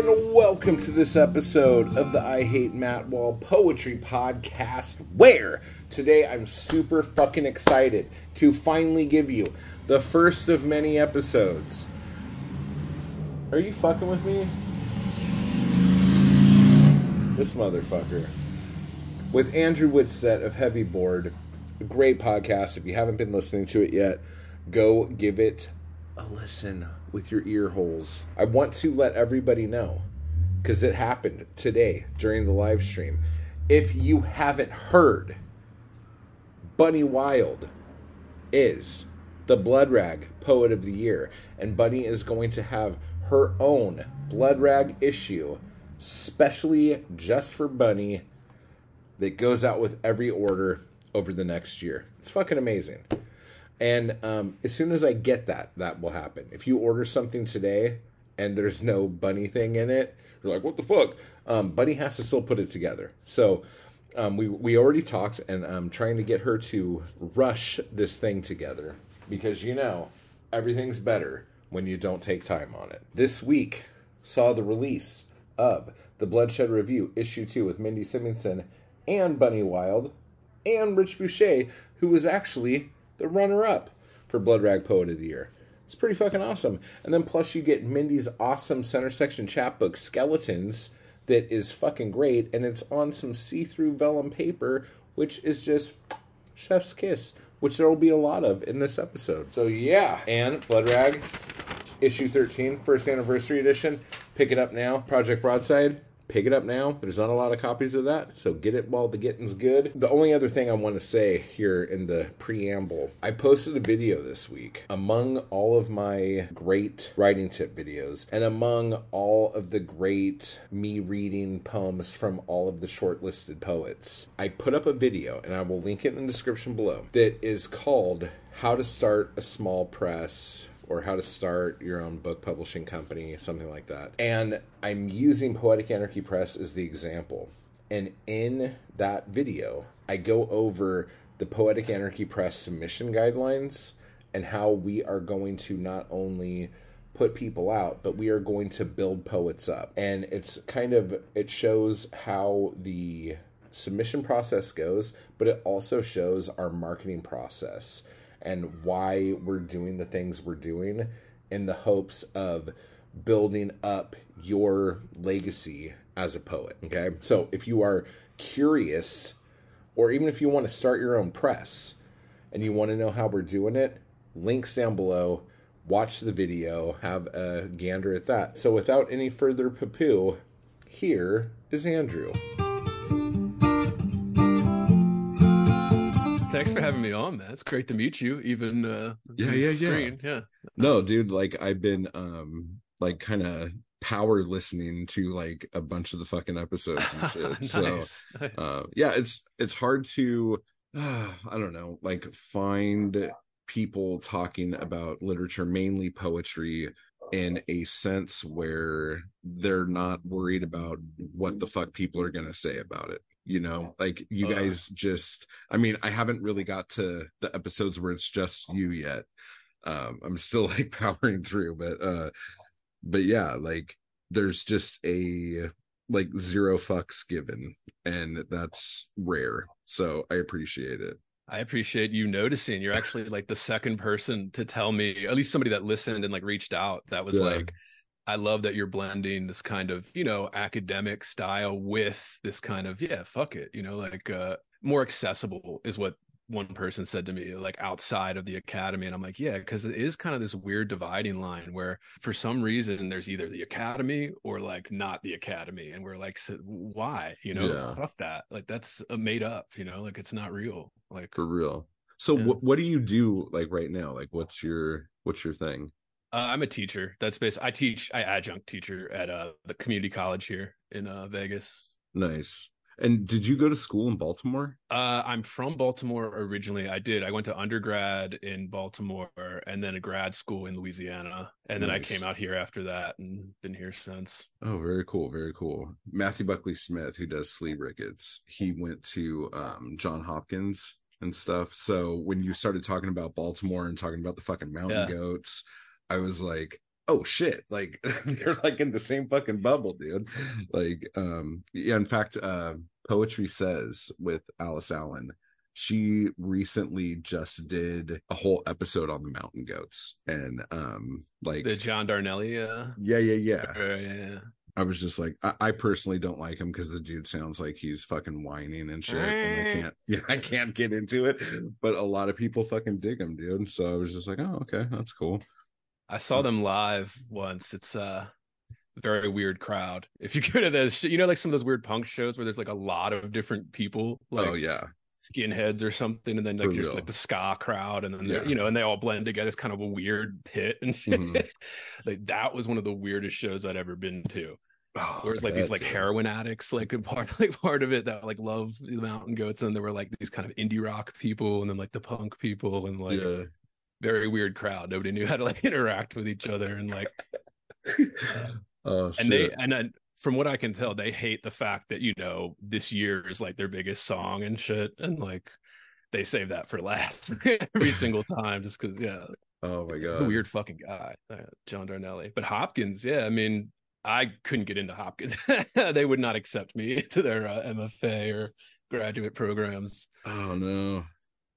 and welcome to this episode of the I Hate Matt Wall Poetry Podcast, where today I'm super fucking excited to finally give you the first of many episodes. Are you fucking with me? This motherfucker. With Andrew Wittstadt of Heavy Bored, a great podcast. If you haven't been listening to it yet, go give it a listen with your ear holes. I want to let everybody know because it happened today during the live stream. If you haven't heard, Bunny Wild is the Blood Rag Poet of the Year, and Bunny is going to have her own Blood Rag issue, specially just for Bunny, that goes out with every order over the next year. It's fucking amazing. And um, as soon as I get that, that will happen. If you order something today and there's no bunny thing in it, you're like, what the fuck? Um, bunny has to still put it together. So um, we we already talked, and I'm trying to get her to rush this thing together because you know everything's better when you don't take time on it. This week saw the release of the Bloodshed Review issue two with Mindy Simonson and Bunny Wild and Rich Boucher, who was actually the runner up for Blood Rag Poet of the Year. It's pretty fucking awesome. And then plus you get Mindy's awesome center section chapbook, Skeletons, that is fucking great. And it's on some see through vellum paper, which is just chef's kiss, which there will be a lot of in this episode. So yeah, and Blood Rag, issue 13, first anniversary edition. Pick it up now. Project Broadside pick it up now. There's not a lot of copies of that, so get it while the getting's good. The only other thing I want to say here in the preamble I posted a video this week among all of my great writing tip videos and among all of the great me reading poems from all of the shortlisted poets. I put up a video, and I will link it in the description below, that is called How to Start a Small Press or how to start your own book publishing company, something like that. And I'm using Poetic Anarchy Press as the example. And in that video, I go over the Poetic Anarchy Press submission guidelines and how we are going to not only put people out, but we are going to build poets up. And it's kind of, it shows how the submission process goes, but it also shows our marketing process and why we're doing the things we're doing in the hopes of building up your legacy as a poet. Okay. So if you are curious, or even if you want to start your own press and you want to know how we're doing it, links down below. Watch the video, have a gander at that. So without any further papoo, here is Andrew. Thanks for having me on, man. It's great to meet you, even uh yeah, yeah, screen. yeah. Yeah. No, dude, like I've been um like kind of power listening to like a bunch of the fucking episodes and shit. nice. So nice. Uh, yeah, it's it's hard to uh, I don't know, like find people talking about literature, mainly poetry, in a sense where they're not worried about what the fuck people are gonna say about it you know like you uh, guys just i mean i haven't really got to the episodes where it's just you yet um i'm still like powering through but uh but yeah like there's just a like zero fucks given and that's rare so i appreciate it I appreciate you noticing. You're actually like the second person to tell me, at least somebody that listened and like reached out. That was yeah. like, I love that you're blending this kind of, you know, academic style with this kind of, yeah, fuck it, you know, like uh more accessible is what one person said to me, like outside of the academy. And I'm like, yeah, because it is kind of this weird dividing line where for some reason there's either the academy or like not the academy. And we're like, so why? You know, yeah. fuck that. Like that's made up, you know, like it's not real. Like for real. So yeah. what what do you do like right now? Like what's your what's your thing? Uh, I'm a teacher. That's based. I teach. I adjunct teacher at uh, the community college here in uh, Vegas. Nice. And did you go to school in Baltimore? Uh, I'm from Baltimore originally. I did. I went to undergrad in Baltimore and then a grad school in Louisiana. And then nice. I came out here after that and been here since. Oh, very cool. Very cool. Matthew Buckley Smith, who does Slee Ricketts, he went to um, John Hopkins and stuff. So when you started talking about Baltimore and talking about the fucking mountain yeah. goats, I was like, oh shit, like they're like in the same fucking bubble, dude. Like, um, yeah. In fact, uh, poetry says with Alice Allen, she recently just did a whole episode on the mountain goats and um like the john darnielle uh yeah yeah yeah uh, yeah I was just like, I, I personally don't like him because the dude sounds like he's fucking whining and shit, and I can't, yeah, I can't get into it. But a lot of people fucking dig him, dude. So I was just like, oh, okay, that's cool. I saw them live once. It's a very weird crowd. If you go to this, you know, like some of those weird punk shows where there's like a lot of different people. Like, oh yeah, skinheads or something, and then like just like the ska crowd, and then yeah. you know, and they all blend together. It's kind of a weird pit, and mm-hmm. like that was one of the weirdest shows I'd ever been to. Oh, Whereas like these like heroin addicts, like a part like part of it that like love the mountain goats, and there were like these kind of indie rock people, and then like the punk people, and like yeah. Very weird crowd. Nobody knew how to like interact with each other, and like, uh, oh, and they and then from what I can tell, they hate the fact that you know this year is like their biggest song and shit, and like they save that for last every single time, just because yeah. Oh my god, he's a weird fucking guy, uh, John Darnielle. But Hopkins, yeah, I mean, I couldn't get into Hopkins. they would not accept me to their uh, MFA or graduate programs. Oh no.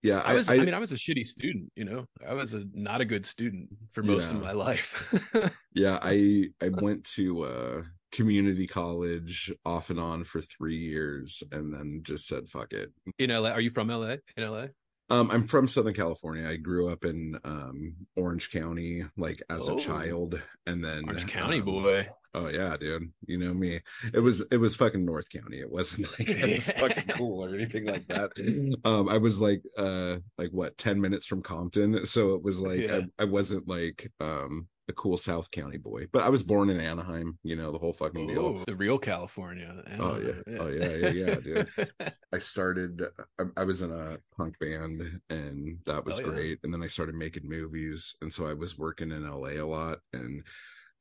Yeah, I, was. I, I, mean, I was a shitty student. You know, I was a not a good student for most yeah. of my life. yeah, I I went to uh, community college off and on for three years, and then just said fuck it. In LA, are you from LA? In LA? Um, I'm from Southern California. I grew up in um, Orange County, like as oh. a child, and then Orange County um, boy. Oh yeah, dude. You know me. It was it was fucking North County. It wasn't like it was fucking cool or anything like that. Um, I was like uh like what ten minutes from Compton, so it was like yeah. I, I wasn't like um a cool South County boy, but I was born in Anaheim. You know the whole fucking deal. Ooh, the real California. Oh yeah. yeah. Oh yeah, yeah, yeah, dude. I started. I, I, was in a punk band, and that was oh, great. Yeah. And then I started making movies, and so I was working in LA a lot and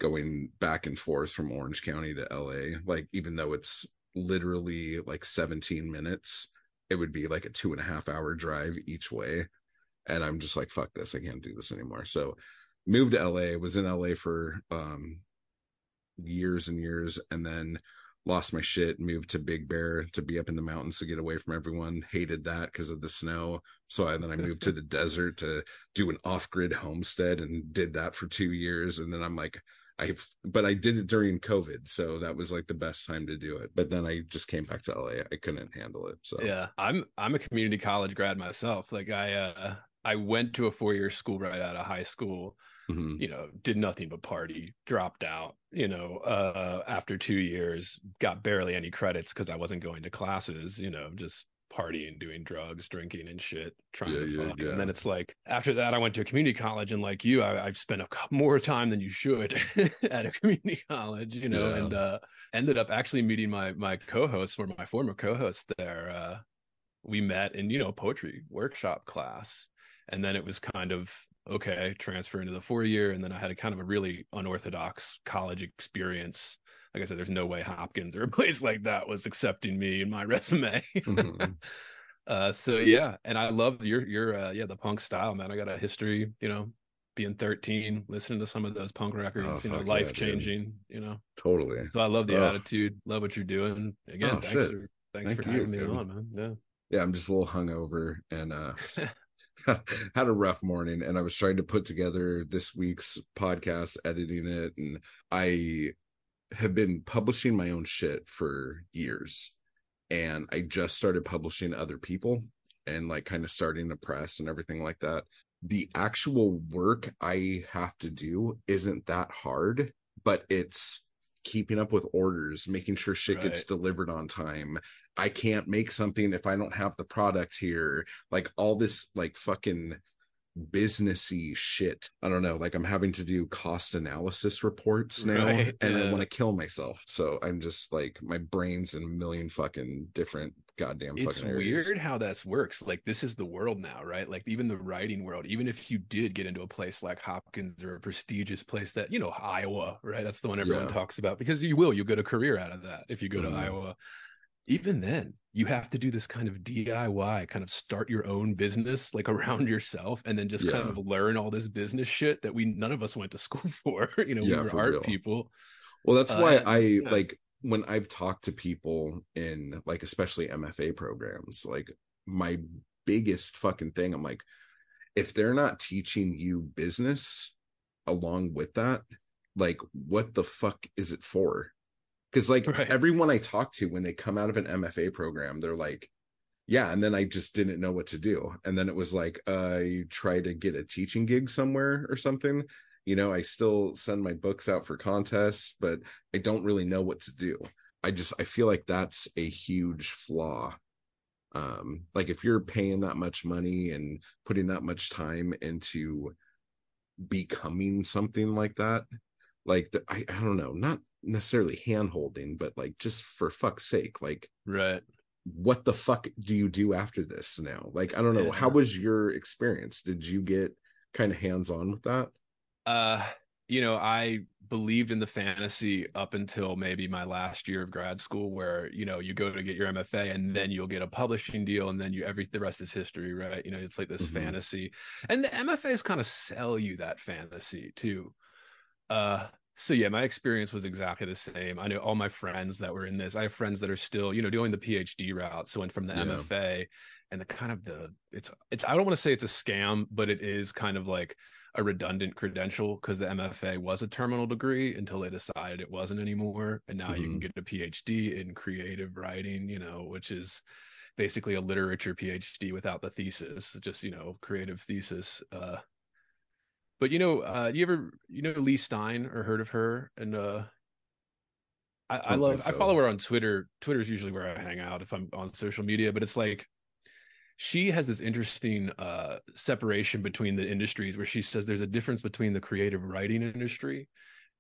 going back and forth from Orange County to LA. Like even though it's literally like 17 minutes, it would be like a two and a half hour drive each way. And I'm just like, fuck this, I can't do this anymore. So moved to LA, was in LA for um years and years, and then lost my shit, moved to Big Bear to be up in the mountains to get away from everyone. Hated that because of the snow. So I, then I moved to the desert to do an off grid homestead and did that for two years. And then I'm like, I, but I did it during COVID. So that was like the best time to do it. But then I just came back to LA. I couldn't handle it. So yeah, I'm, I'm a community college grad myself. Like I, uh, I went to a four year school right out of high school, mm-hmm. you know, did nothing but party, dropped out, you know, uh, after two years, got barely any credits because I wasn't going to classes, you know, just partying, doing drugs, drinking and shit, trying yeah, to yeah, fuck. Yeah. And then it's like after that, I went to a community college, and like you, I, have spent a more time than you should at a community college, you know, and uh, ended up actually meeting my my co-host or my former co-host there. Uh, we met in you know poetry workshop class and then it was kind of okay transfer into the four year and then i had a kind of a really unorthodox college experience like i said there's no way hopkins or a place like that was accepting me in my resume. Mm-hmm. uh, so yeah and i love your your uh, yeah the punk style man. I got a history you know being 13 listening to some of those punk records oh, you know life changing you know. Totally. So i love the oh. attitude love what you're doing. Again oh, thanks shit. for thanks Thank for you, having me on man. Yeah. Yeah i'm just a little hungover and uh had a rough morning and I was trying to put together this week's podcast, editing it, and I have been publishing my own shit for years. And I just started publishing other people and like kind of starting a press and everything like that. The actual work I have to do isn't that hard, but it's keeping up with orders, making sure shit right. gets delivered on time, I can't make something if I don't have the product here. Like all this like fucking businessy shit. I don't know. Like I'm having to do cost analysis reports now right, and yeah. I want to kill myself. So I'm just like my brain's in a million fucking different goddamn it's weird how that works like this is the world now right like even the writing world even if you did get into a place like hopkins or a prestigious place that you know iowa right that's the one everyone yeah. talks about because you will you get a career out of that if you go mm. to mm-hmm. iowa even then you have to do this kind of DIY, kind of start your own business like around yourself and then just yeah. kind of learn all this business shit that we none of us went to school for. you know, yeah, we were art real. people. Well, that's uh, why I yeah. like when I've talked to people in like especially MFA programs, like my biggest fucking thing, I'm like, if they're not teaching you business along with that, like what the fuck is it for? Because like right. everyone I talk to when they come out of an MFA program, they're like, yeah, and then I just didn't know what to do. And then it was like, uh, you try to get a teaching gig somewhere or something. You know, I still send my books out for contests, but I don't really know what to do. I just I feel like that's a huge flaw. Um, like if you're paying that much money and putting that much time into becoming something like that, like the, I, I don't know, not necessarily hand holding, but like just for fuck's sake, like right. What the fuck do you do after this now? Like, I don't know. Yeah. How was your experience? Did you get kind of hands on with that? Uh, you know, I believed in the fantasy up until maybe my last year of grad school where, you know, you go to get your MFA and then you'll get a publishing deal and then you every the rest is history, right? You know, it's like this mm-hmm. fantasy. And the MFAs kind of sell you that fantasy too. Uh so yeah, my experience was exactly the same. I know all my friends that were in this. I have friends that are still, you know, doing the PhD route. So went from the yeah. MFA and the kind of the it's it's I don't want to say it's a scam, but it is kind of like a redundant credential because the MFA was a terminal degree until they decided it wasn't anymore. And now mm-hmm. you can mm-hmm. get a PhD in creative writing, you know, which is basically a literature PhD without the thesis, just, you know, creative thesis. Uh, but you know, uh, you ever you know Leigh Stein or heard of her? And uh, I, I, I love so. I follow her on Twitter. Twitter's usually where I hang out if I'm on social media. But it's like she has this interesting uh, separation between the industries where she says there's a difference between the creative writing industry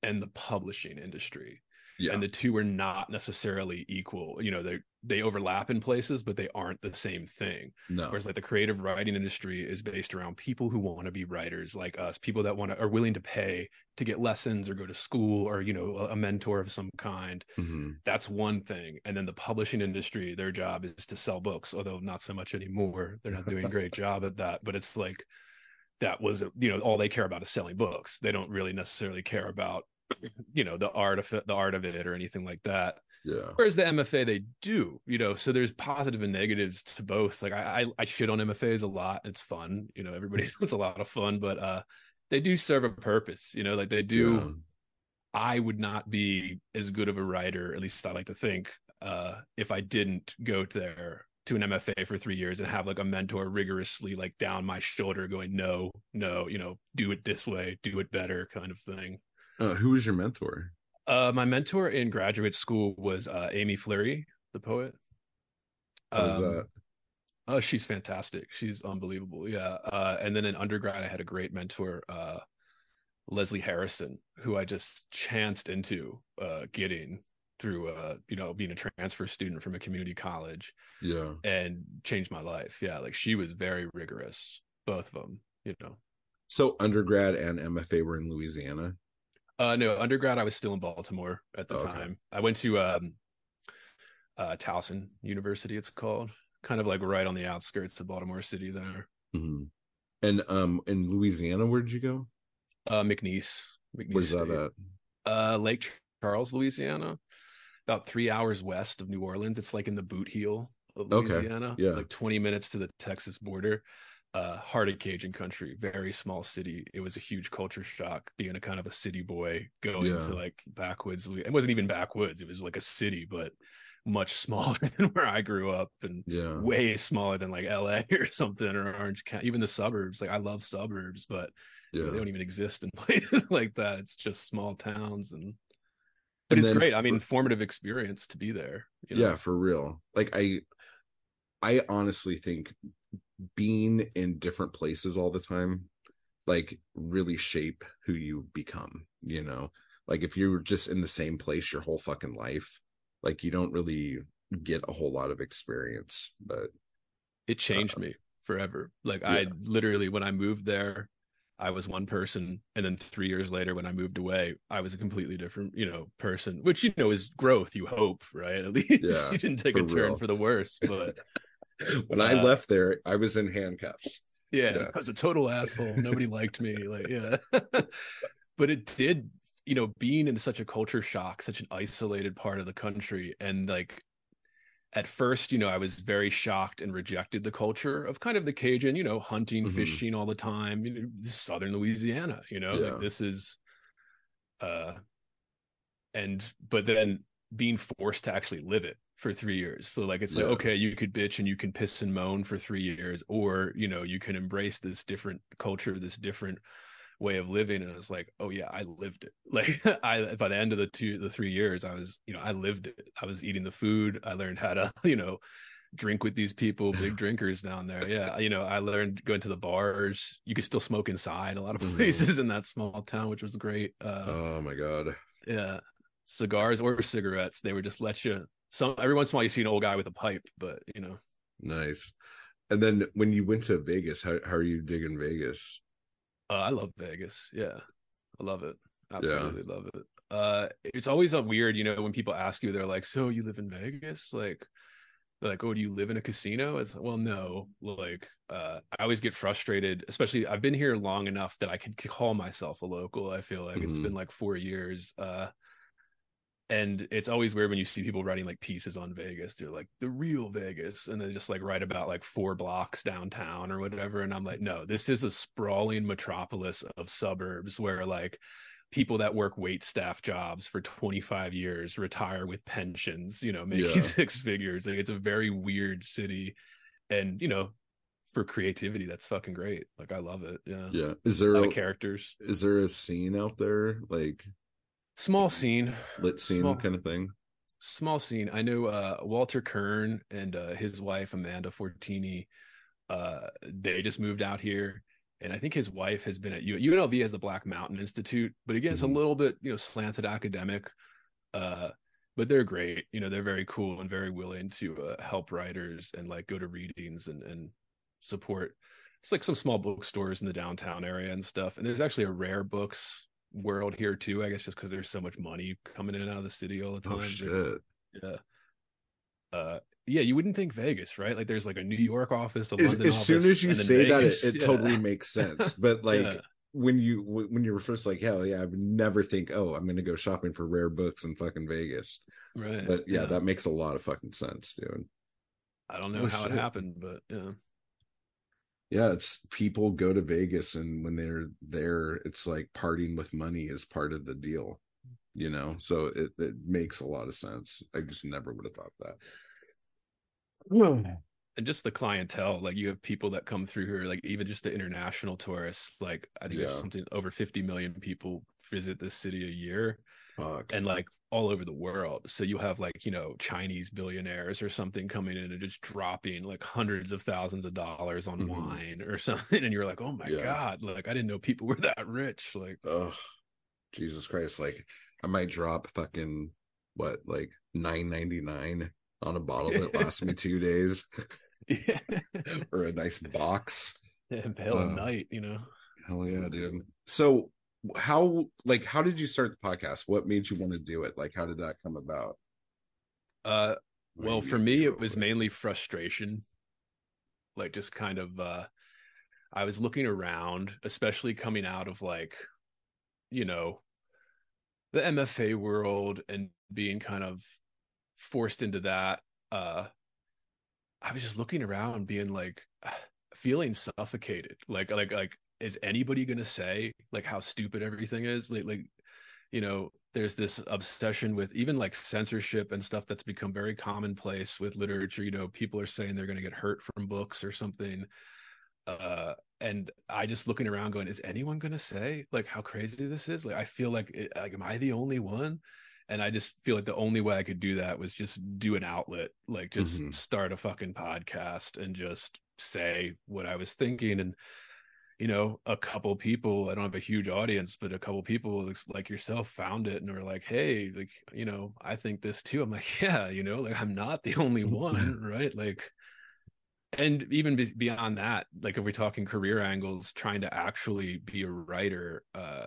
and the publishing industry yeah. and the two are not necessarily equal. You know they they overlap in places but they aren't the same thing. No. Whereas like the creative writing industry is based around people who want to be writers like us people that want to are willing to pay to get lessons or go to school or you know a, mentor of some kind. Mm-hmm. that's one thing. And then the publishing industry their job is to sell books although not so much anymore. They're not doing a great job at that but it's like that was you know all they care about is selling books. They don't really necessarily care about you know the art of it, the art of it or anything like that. Yeah. Whereas the MFA they do, you know, so there's positive and negatives to both. Like I, I, I shit on MFAs a lot. It's fun, you know. Everybody it's a lot of fun, but uh, they do serve a purpose. You know, like they do. Yeah. I would not be as good of a writer, at least I like to think, uh, if I didn't go there to an MFA for three years and have like a mentor rigorously like down my shoulder going, no, no, you know, do it this way, do it better kind of thing. Uh, who was your mentor? Uh, my mentor in graduate school was uh, Amy Fleury, the poet. Um, that? Oh, she's fantastic. She's unbelievable. Yeah. Uh, and then in undergrad, I had a great mentor, uh, Leslie Harrison, who I just chanced into uh, getting through, uh, you know, being a transfer student from a community college. Yeah. And changed my life. Yeah. Like she was very rigorous, both of them, you know. So undergrad and MFA were in Louisiana? Uh, no, undergrad. I was still in Baltimore at the okay. time. I went to um, uh, Towson University. It's called kind of like right on the outskirts of Baltimore City there. Mm-hmm. And um, in Louisiana, where did you go? Uh, McNeese. McNeese Where's State. that at? Uh, Lake Charles, Louisiana. About three hours west of New Orleans. It's like in the boot heel of Louisiana. Okay. Yeah. Like 20 minutes to the Texas border uh, heart of Cajun country, very small city. It was a huge culture shock being a kind of a city boy going yeah. to like backwoods. It wasn't even backwoods; it was like a city, but much smaller than where I grew up, and yeah. way smaller than like L.A. or something or Orange County. Even the suburbs. Like I love suburbs, but yeah. they don't even exist in places like that. It's just small towns and. But and it's great. For, I mean, formative experience to be there. You know? Yeah, for real. Like I, I honestly think being in different places all the time like really shape who you become you know like if you're just in the same place your whole fucking life like you don't really get a whole lot of experience but it changed uh, me forever like yeah. i literally when i moved there I was one person, and then three years later, when I moved away, I was a completely different, you know, person. Which you know is growth. You hope, right? At least yeah, you didn't take a turn for the worse. But when uh, I left there, I was in handcuffs. Yeah, yeah, I was a total asshole. Nobody liked me. Like, yeah, but it did. You know, being in such a culture shock, such an isolated part of the country, and like at first, you know, I was very shocked and rejected the culture of kind of the Cajun, you know, hunting, mm-hmm. fishing all the time, you know, southern Louisiana, you know, yeah. like this is uh and but then being forced to actually live it for three years. So like it's yeah. like, okay, you could bitch and you can piss and moan for three years, or you know, you can embrace this different culture, this different way of living and it's like oh yeah i lived it. Like i by the end of the two the three years i was you know i lived it. I was eating the food. I learned how to you know drink with these people big drinkers down there. Yeah you know i learned going to the bars. You could still smoke inside a lot of mm-hmm. places in that small town which was great. Uh, oh my god. yeah cigars or cigarettes they would just let you some every once in a while you see an old guy with a pipe but you know nice and then when you went to vegas how, how are you digging vegas uh, I love Vegas. Yeah, I love it. Absolutely yeah. love it. Uh, it's always a weird, you know, when people ask you, they're like, "So you live in Vegas?" Like, like, "Oh, do you live in a casino?" It's well, no. Like, uh, I always get frustrated, especially I've been here long enough that I can call myself a local. I feel like mm-hmm. it's been like four years. Uh, and it's always weird when you see people writing like pieces on Vegas. They're like the real Vegas, and they just like write about like four blocks downtown or whatever. And I'm like, no, this is a sprawling metropolis of suburbs where like people that work wait staff jobs for 25 years retire with pensions, you know, making yeah. six figures. Like it's a very weird city, and you know, for creativity, that's fucking great. Like I love it. Yeah, yeah. Is there a, characters? Is there a scene out there like? Small scene. Lit scene small, kind of thing. Small scene. I know uh, walter kirn and uh, his wife amanda fortini uh, they just moved out here. And i think his wife has been at unlv as the black mountain institute but again it's mm-hmm. a little bit you know slanted academic uh, but they're great. You know they're very cool and very willing to uh, help writers and like go to readings and and support. It's like some small bookstores in the downtown area and stuff and there's actually a rare books world here too. I guess just because there's so much money coming in and out of the city all the oh, time. Oh shit. Yeah. Uh, yeah, you wouldn't think Vegas, right? Like there's like a New York office, a as, London as office, soon as you say Vegas, that, it, it yeah. totally makes sense. But like yeah. when you when you were first like, hell yeah, I would never think, oh, I'm gonna go shopping for rare books in fucking Vegas. Right. But yeah, yeah. that makes a lot of fucking sense, dude. I don't know oh, how shit. it happened, but yeah yeah it's people go to vegas and when they're there it's like partying with money is part of the deal you know? So it, it makes a lot of sense. I just never would have thought that. Hmm. And just the clientele like you have people that come through here like even just the international tourists like i think yeah. there's something over 50 million people visit this city a year. Fuck. and like all over the world. So you have like, you know, Chinese billionaires or something coming in and just dropping like hundreds of thousands of dollars on mm-hmm. wine or something. And you're like, oh my yeah. God, like I didn't know people were that rich. Like, oh, Jesus Christ. Like I might drop fucking what, like nine ninety nine on a bottle that lasts me two days. Yeah. or a nice box. Yeah, Pale uh, Night, you know. Hell yeah, dude. So how like how did you start the podcast? What made you want to do it? Like how did that come about? Uh well for me it was mainly frustration. Like just kind of uh i was looking around especially coming out of like you know the mfa world and being kind of forced into that uh i was just looking around being like feeling suffocated. Like like like is anybody going to say like how stupid everything is? Like, like you know there's this obsession with even like censorship and stuff that's become very commonplace with literature. You know people are saying they're going to get hurt from books or something. Uh and i just looking around going is anyone going to say like how crazy this is? Like i feel like it, like am i the only one? And i just feel like the only way i could do that was just do an outlet like just mm-hmm. start a fucking podcast and just say what i was thinking. And you know, a couple people, I don't have a huge audience, but a couple people like yourself found it and were like, Hey, like, you know, I think this too. I'm like, yeah, you know, like I'm not the only one, right? Like, and even beyond that like if we're talking career angles trying to actually be a writer uh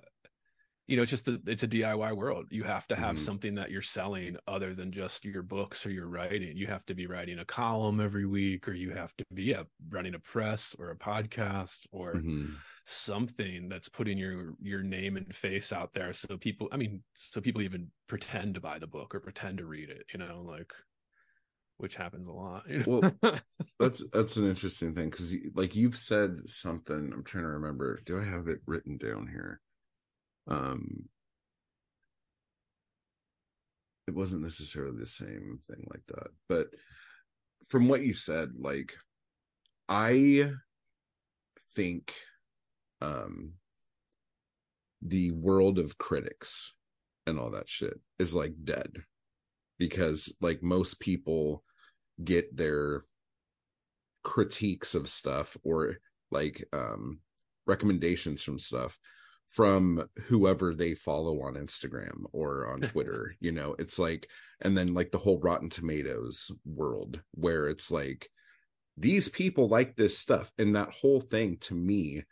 you know it's just a, it's a diy world you have to have mm-hmm. something that you're selling other than just your books or your writing you have to be writing a column every week or you have to be yeah, running a press or a podcast or mm-hmm. something that's putting your your name and face out there so people i mean so people even pretend to buy the book or pretend to read it you know like which happens a lot you know? well that's that's an interesting thing because like you've said something i'm trying to remember do i have it written down here um it wasn't necessarily the same thing like that. But from what you said like i think um the world of critics and all that shit is like dead because like most people get their critiques of stuff or like um recommendations from stuff from whoever they follow on Instagram or on Twitter. you know, it's like, and then like the whole Rotten Tomatoes world where it's like, these people like this stuff. And that whole thing to me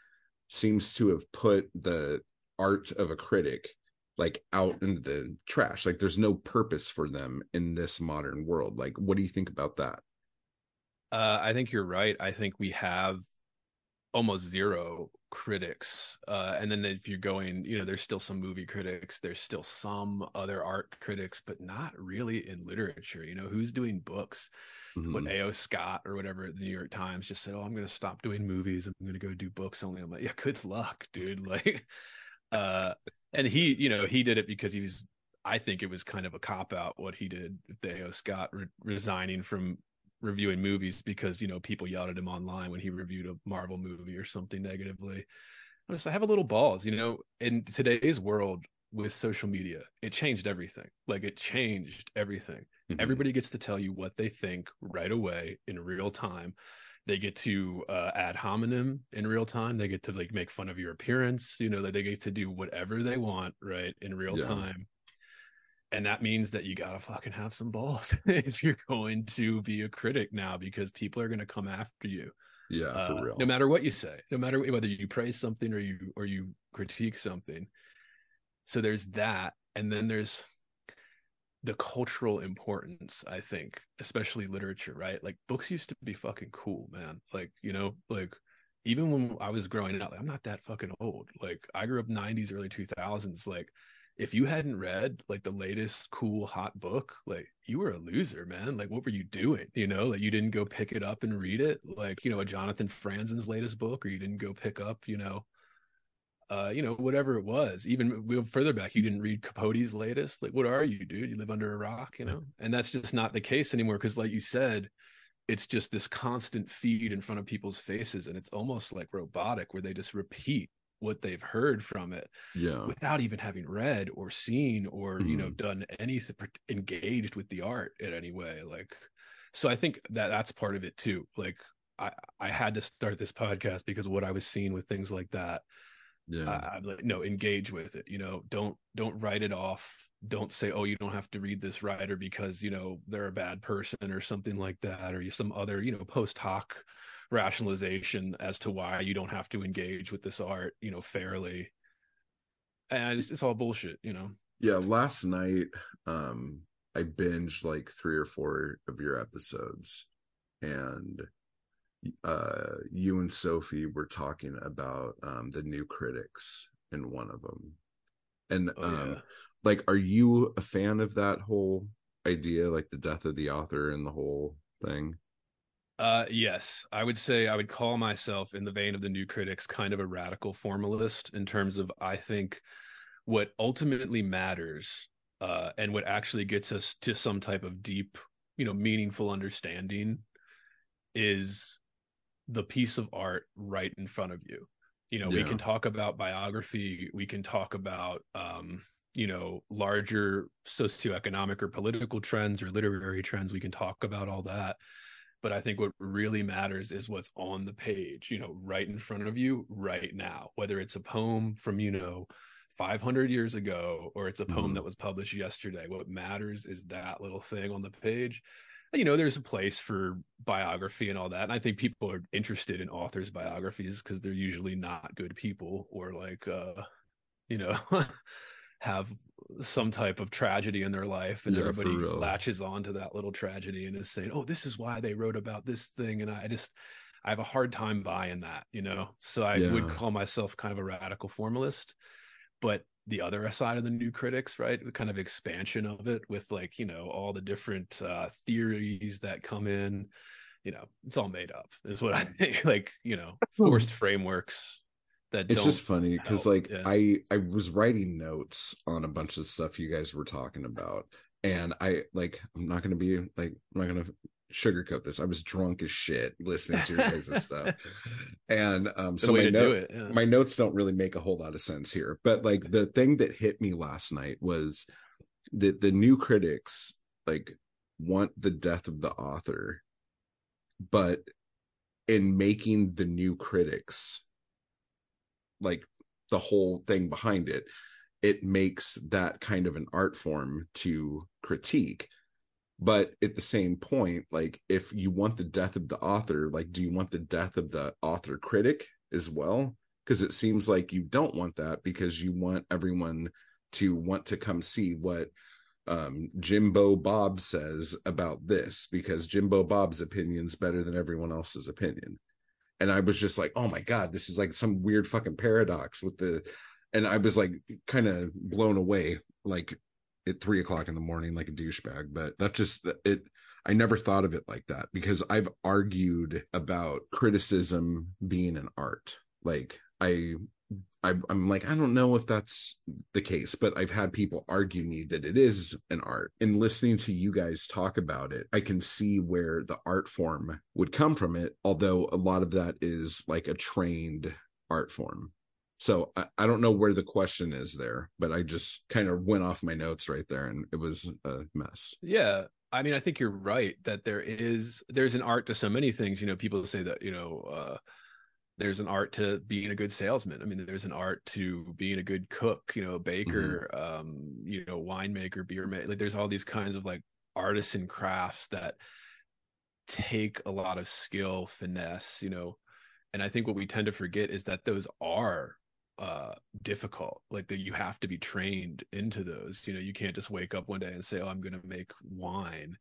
seems to have put the art of a critic like out into the trash. Like there's no purpose for them in this modern world. Like, what do you think about that? Uh, I think you're right. I think we have almost zero critics uh, and then if you're going you know there's still some movie critics there's still some other art critics but not really in literature you know who's doing books mm-hmm. what ao scott or whatever the new york times just said oh i'm going to stop doing movies i'm going to go do books only i'm like yeah good luck dude like uh and he you know he did it because he was i think it was kind of a cop out what he did with the ao scott re- resigning from reviewing movies because you know people yelled at him online when he reviewed a Marvel movie or something negatively. I just I have a little balls, you know. In today's world with social media, it changed everything. Like it changed everything. Mm-hmm. Everybody gets to tell you what they think right away in real time. They get to uh, ad hominem in real time. They get to like make fun of your appearance. You know that they get to do whatever they want right in real yeah. time and that means that you gotta fucking have some balls if you're going to be a critic now because people are gonna come after you. Yeah uh, for real. no matter what you say no matter whether you praise something or you or you critique something. So there's that and then there's the cultural importance i think especially literature right? Like books used to be fucking cool man. Like you know like even when i was growing up like, i'm not that fucking old. Like i grew up 90s early 2000s like if you hadn't read like the latest cool hot book, like you were a loser, man. Like what were you doing? You know, like you didn't go pick it up and read it, like you know, a Jonathan Franzen's latest book, or you didn't go pick up, you know, uh, you know, whatever it was. Even further back, you didn't read Capote's latest. Like, what are you, dude? You live under a rock, you know? And that's just not the case anymore. Because, like you said, it's just this constant feed in front of people's faces, and it's almost like robotic, where they just repeat what they've heard from it yeah without even having read or seen or mm-hmm. you know mm-hmm. done anything engaged with the art in any way like so i think that that's part of it too like i i had to start this podcast because what i was seeing with things like that yeah I, am like no engage with it you know don't don't write it off don't say oh you don't have to read this writer because you know they're a bad person or something like that or you some other you know post hoc rationalization as to why you don't have to engage with this art, you know, fairly. And it's, it's all bullshit, you know. Yeah, last night um I binged like 3 or 4 of your episodes and uh you and Sophie were talking about um the new critics in one of them. And oh, um yeah. like are you a fan of that whole idea like the death of the author and the whole thing? Uh, yes, I would say I would call myself in the vein of the new critics kind of a radical formalist in terms of I think what ultimately matters uh, and what actually gets us to some type of deep, you know, meaningful understanding is the piece of art right in front of you. You know, yeah. we can talk about biography, we can talk about um, you know, larger socioeconomic or political trends or literary trends, we can talk about all that but I think what really matters is what's on the page, you know, right in front of you right now, whether it's a poem from, you know, 500 years ago or it's a poem mm-hmm. that was published yesterday. What matters is that little thing on the page. you know, there's a place for biography and all that. And I think people are interested in authors' biographies because they're usually not good people or like, uh, you know, have some type of tragedy in their life and yeah, everybody latches on to that little tragedy and is saying, oh, this is why they wrote about this thing. And I just, I have a hard time buying that, you know? So I yeah. would call myself kind of a radical formalist. But the other side of the new critics, right? The kind of expansion of it with like, you know, all the different uh, theories that come in, you know, it's all made up, is what I think. like, you know, hmm. forced frameworks that it's just funny because like yeah. I I was writing notes on a bunch of stuff you guys were talking about. And I like I'm not gonna be like I'm not gonna sugarcoat this. I was drunk as shit listening to your guys' stuff. And um so my note, yeah. my notes don't really make a whole lot of sense here. But like the thing that hit me last night was that the new critics like want the death of the author, but in making the new critics like the whole thing behind it, it makes that kind of an art form to critique but at the same point like if you want the death of the author like do you want the death of the author critic as well because it seems like you don't want that because you want everyone to want to come see what um, Jimbo Bob says about this because Jimbo Bob's opinion's better than everyone else's opinion. And I was just like, oh my God, this is like some weird fucking paradox with the, and I was like kind of blown away. Like at three o'clock in the morning like a douchebag, but that just it. I never thought of it like that because I've argued about criticism being an art. Like I, I, I'm like I don't know if that's the case, but I've had people argue me that it is an art. And listening to you guys talk about it, I can see where the art form would come from it. Although a lot of that is like a trained art form so I, I, don't know where the question is there, but I just kind of went off my notes right there and it was a mess. Yeah. I mean, I think you're right that there is there's an art to so many things. You know, people say that, you know, uh there's an art to being a good salesman. I mean, there's an art to being a good cook, you know, baker, mm-hmm. um, you know, winemaker, beer maker. Like there's all these kinds of like artisan crafts that take a lot of skill, finesse, you know. And I think what we tend to forget is that those are uh difficult like that you have to be trained into those you know you can't just wake up one day and say oh i'm going to make wine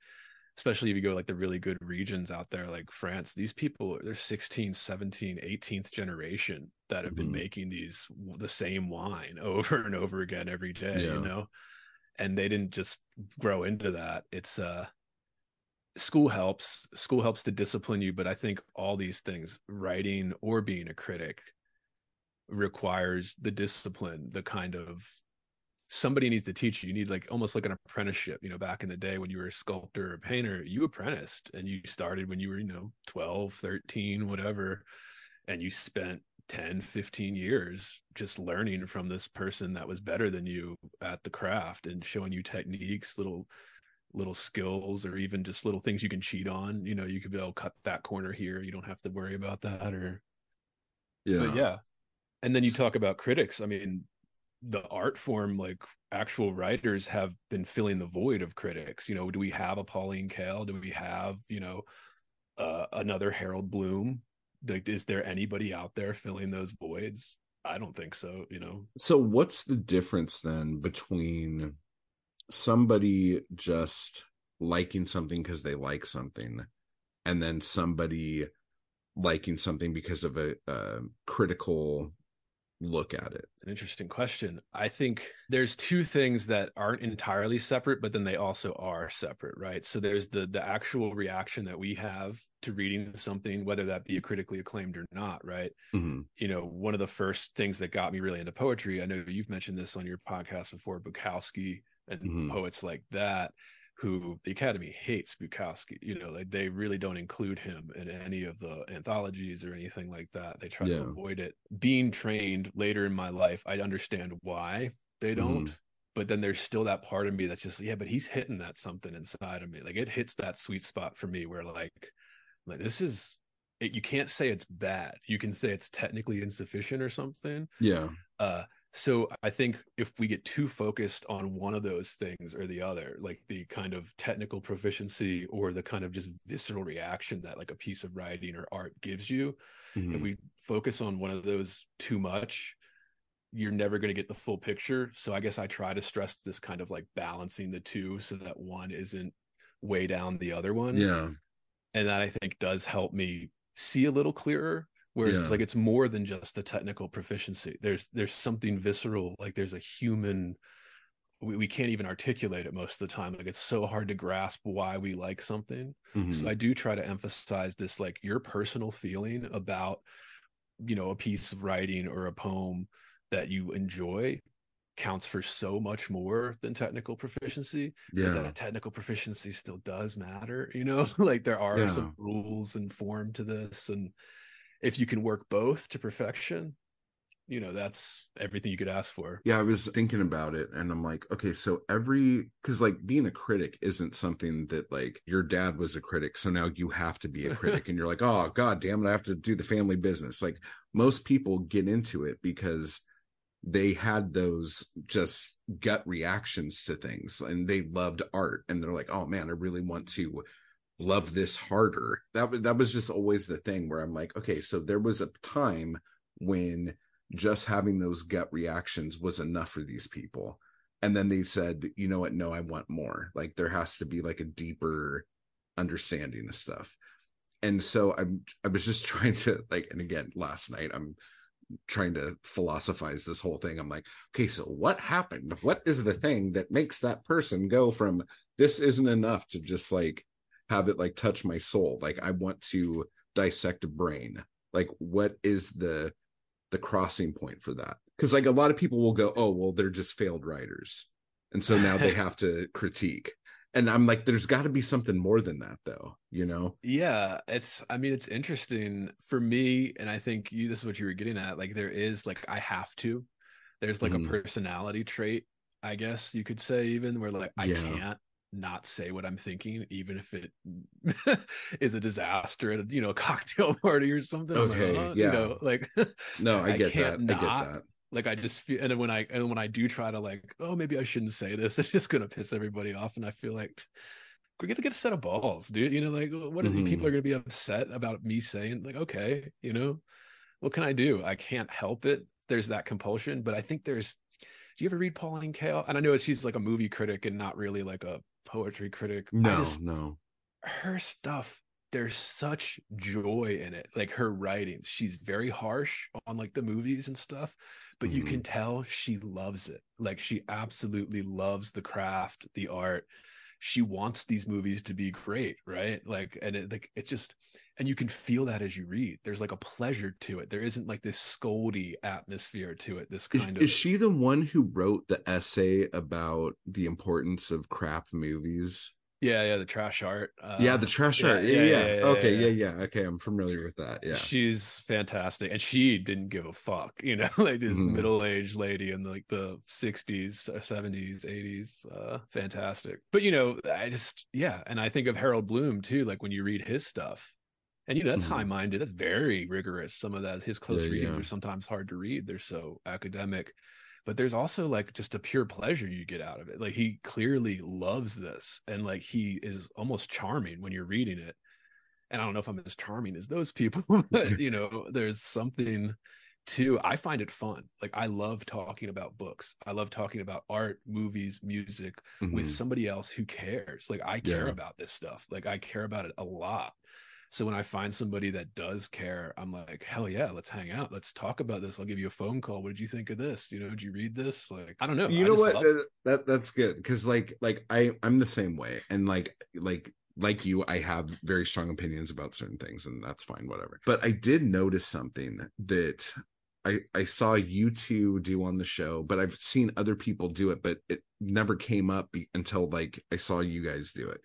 especially if you go like the really good regions out there like france these people they're 16 17 18th generation that have mm-hmm. been making these the same wine over and over again every day yeah. you know and they didn't just grow into that it's uh school helps school helps to discipline you but i think all these things writing or being a critic requires the discipline, the kind of somebody needs to teach you. You need like almost like an apprenticeship. You know, back in the day when you were a sculptor or painter, you apprenticed and you started when you were, you know, 12, 13, whatever. And you spent 10, 15 years just learning from this person that was better than you at the craft and showing you techniques, little little skills or even just little things you can cheat on. You know, you could be able to cut that corner here. You don't have to worry about that or yeah. But yeah, and then you talk about critics. I mean, the art form, like actual writers have been filling the void of critics. You know, do we have a Pauline Kael? Do we have, you know, uh, another Harold Bloom? Like, is there anybody out there filling those voids? I don't think so, you know. So what's the difference then between somebody just liking something because they like something and then somebody liking something because of a, a critical look at it? An interesting question. I think there's two things that aren't entirely separate, but then they also are separate, right? So there's the the actual reaction that we have to reading something, whether that be critically acclaimed or not, right? Mm-hmm. You know, one of the first things that got me really into poetry, I know you've mentioned this on your podcast before, Bukowski and mm-hmm. poets like that who the Academy hates Bukowski. You know, like they really don't include him in any of the anthologies or anything like that. They try yeah. to avoid it. Being trained later in my life, I understand why they don't. Mm. But then there's still that part of me that's just, yeah, but he's hitting that something inside of me. Like it hits that sweet spot for me where like, like this is it, you can't say it's bad. You can say it's technically insufficient or something. Yeah. Uh, so I think if we get too focused on one of those things or the other, like the kind of technical proficiency or the kind of just visceral reaction that like a piece of writing or art gives you, mm-hmm. if we focus on one of those too much, you're never going to get the full picture. So I guess I try to stress this kind of like balancing the two so that one isn't way down the other one. Yeah. And that I think does help me see a little clearer whereas yeah. it's like it's more than just the technical proficiency there's there's something visceral like there's a human we, we can't even articulate it most of the time like it's so hard to grasp why we like something mm-hmm. so i do try to emphasize this like your personal feeling about you know a piece of writing or a poem that you enjoy counts for so much more than technical proficiency. Yeah. But that technical proficiency still does matter, you know, like there are yeah. some rules and form to this. And if you can work both to perfection, you know, that's everything you could ask for. Yeah, I was thinking about it and I'm like, okay, so every cuz like being a critic isn't something that like your dad was a critic, so now you have to be a critic and you're like, "Oh god damn it, I have to do the family business." Like most people get into it because they had those just gut reactions to things and they loved art and they're like, "Oh man, I really want to love this harder. That that was just always the thing where I'm like, okay, so there was a time when just having those gut reactions was enough for these people. And then they said, you know what, no, I want more. Like there has to be like a deeper understanding of stuff. And so I'm I was just trying to like, and again, last night I'm trying to philosophize this whole thing. I'm like, okay, so what happened? What is the thing that makes that person go from this isn't enough to just like have it like touch my soul like i want to dissect a brain. Like what is the the crossing point for that? Because like a lot of people will go oh well they're just failed writers. And so now they have to critique. And i'm like there's got to be something more than that though you know? Yeah it's i mean it's interesting. For me and i think you this is what you were getting at like there is like i have to. There's like mm. a personality trait i guess you could say even where like i yeah. can't not say what I'm thinking, even if it is a disaster at a, you know a cocktail party or something. Okay, like, yeah, you know, like no, I, I get that. Not, I get that. Like I just feel, and then when I and when I do try to like, oh, maybe I shouldn't say this. It's just gonna piss everybody off, and I feel like we're gonna get a set of balls, dude. You know, like what mm-hmm. people are gonna be upset about me saying like, okay, you know, what can I do? I can't help it. There's that compulsion, but I think there's do you ever read Pauline Kael? And I know she's like a movie critic and not really like a poetry critic. No, just, no. Her stuff, there's such joy in it. Like her writing, she's very harsh on like the movies and stuff, but mm-hmm. you can tell she loves it. Like she absolutely loves the craft, the art. She wants these movies to be great, right? Like, and it like it's just and you can feel that as you read. There's like a pleasure to it. There isn't like this scoldy atmosphere to it this kind is, of is she the one who wrote the essay about the importance of crap movies yeah yeah the trash art uh, yeah the trash yeah, art. Yeah yeah, yeah, yeah okay yeah, yeah. okay i'm familiar with that. Yeah. She's fantastic and she didn't give a fuck you know like this mm-hmm. middle-aged lady in like the 60s 70s 80s uh fantastic. But you know i just yeah and i think of harold bloom too like when you read his stuff. And you know that's mm-hmm. high minded that's very rigorous some of that his close readings are sometimes hard to read they're so academic but there's also like just a pure pleasure you get out of it like he clearly loves this and like he is almost charming when you're reading it and i don't know if i'm as charming as those people but you know there's something to i find it fun like i love talking about books i love talking about art movies music mm-hmm. with somebody else who cares like i care yeah. about this stuff like i care about it a lot so when I find somebody that does care, I'm like, hell yeah, let's hang out. Let's talk about this. I'll give you a phone call. What did you think of this? You know, did you read this? Like, I don't know. You I know what? That that's good because like like I I'm the same way, and like like like you, I have very strong opinions about certain things, and that's fine, whatever. But I did notice something that I I saw you two do on the show, but I've seen other people do it, but it never came up be- until like I saw you guys do it,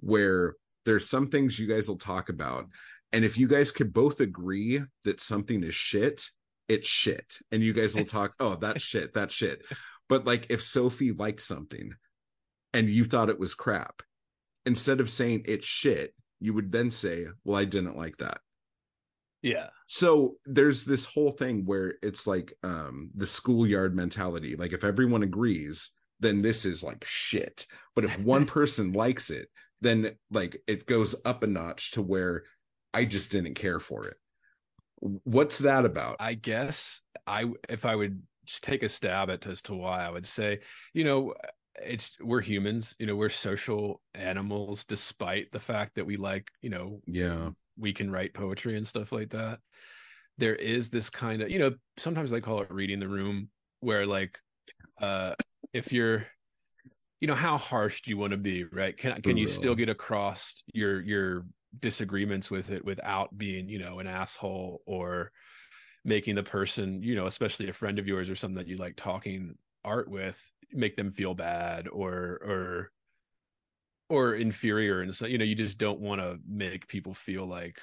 where there's some things you guys will talk about and if you guys could both agree that something is shit it's shit and you guys will talk oh that shit that shit but like if sophie liked something and you thought it was crap instead of saying it's shit you would then say well i didn't like that Yeah. So there's this whole thing where it's like um the schoolyard mentality. Like if everyone agrees, then this is like shit. But if one person likes it, then like it goes up a notch to where I just didn't care for it. What's that about? I guess I if I would just take a stab at as to why I would say, you know, it's we're humans, you know, we're social animals despite the fact that we like, you know, yeah, we can write poetry and stuff like that. There is this kind of, you know, sometimes they call it reading the room where like uh if you're you know how harsh do you want to be right? Can can you still mm-hmm. get across your your disagreements with it without being you know an asshole or making the person you know especially a friend of yours or something that you like talking art with make them feel bad or or or inferior and so you know you just don't want to make people feel like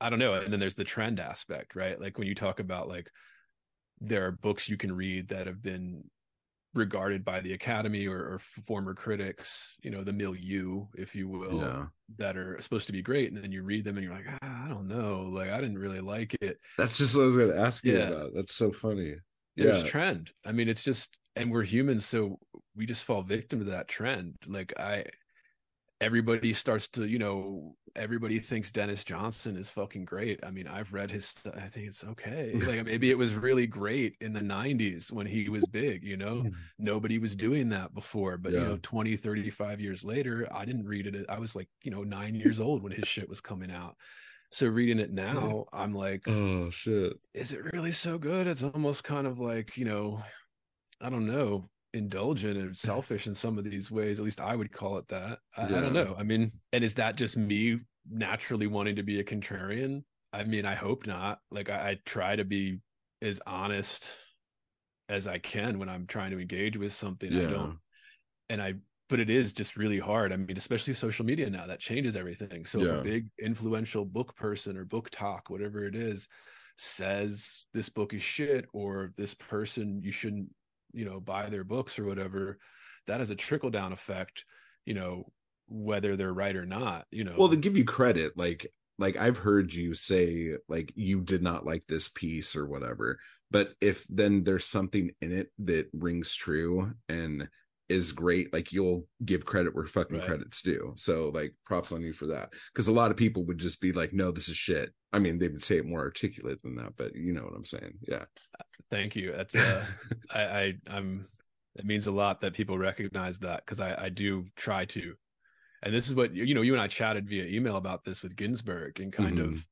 i don't know and then there's the trend aspect right? Like when you talk about like there are books you can read that have been regarded by the academy or, or, former critics you know the milieu if you will yeah. that are supposed to be great. And then you read them and you're like ah, i don't know. Like i didn't really like it. That's just what i was going to ask you yeah. about. That's so funny. There's yeah. trend. I mean it's just and we're humans so we just fall victim to that trend. Like i everybody starts to you know everybody thinks denis johnson is fucking great. I mean i've read his stuff. I think it's okay. Like maybe it was really great in the 90s when he was big you know? Hmm. nobody was doing that before but yeah. you know 20 35 years later i didn't read it. I was like you know nine years old when his shit was coming out. So reading it now i'm like oh shit. is it really so good? It's almost kind of like you know i don't know indulgent and selfish in some of these ways. At least I would call it that. I, yeah. I, don't know. I mean, and is that just me naturally wanting to be a contrarian? I mean, I hope not. Like I, I try to be as honest as I can when I'm trying to engage with something. Yeah. I don't, and I, but it is just really hard. I mean, especially social media now that changes everything. So yeah. if a big influential book person or book talk, whatever it is, says this book is shit or this person you shouldn't you know buy their books or whatever that has a trickle down effect you know whether they're right or not you know? Well to give you credit. Like like i've heard you say like you did not like this piece or whatever. But if then there's something in it that rings true and is great like you'll give credit where fucking right. credit's due. So like props on you for that. Because a lot of people would just be like no this is shit. I mean they would say it more articulate than that but you know what i'm saying. Yeah. Thank you. That's uh I, I i'm it means a lot that people recognize that because I, I do try to. And this is what you know you and i chatted via email about this with Ginsberg and kind mm-hmm. of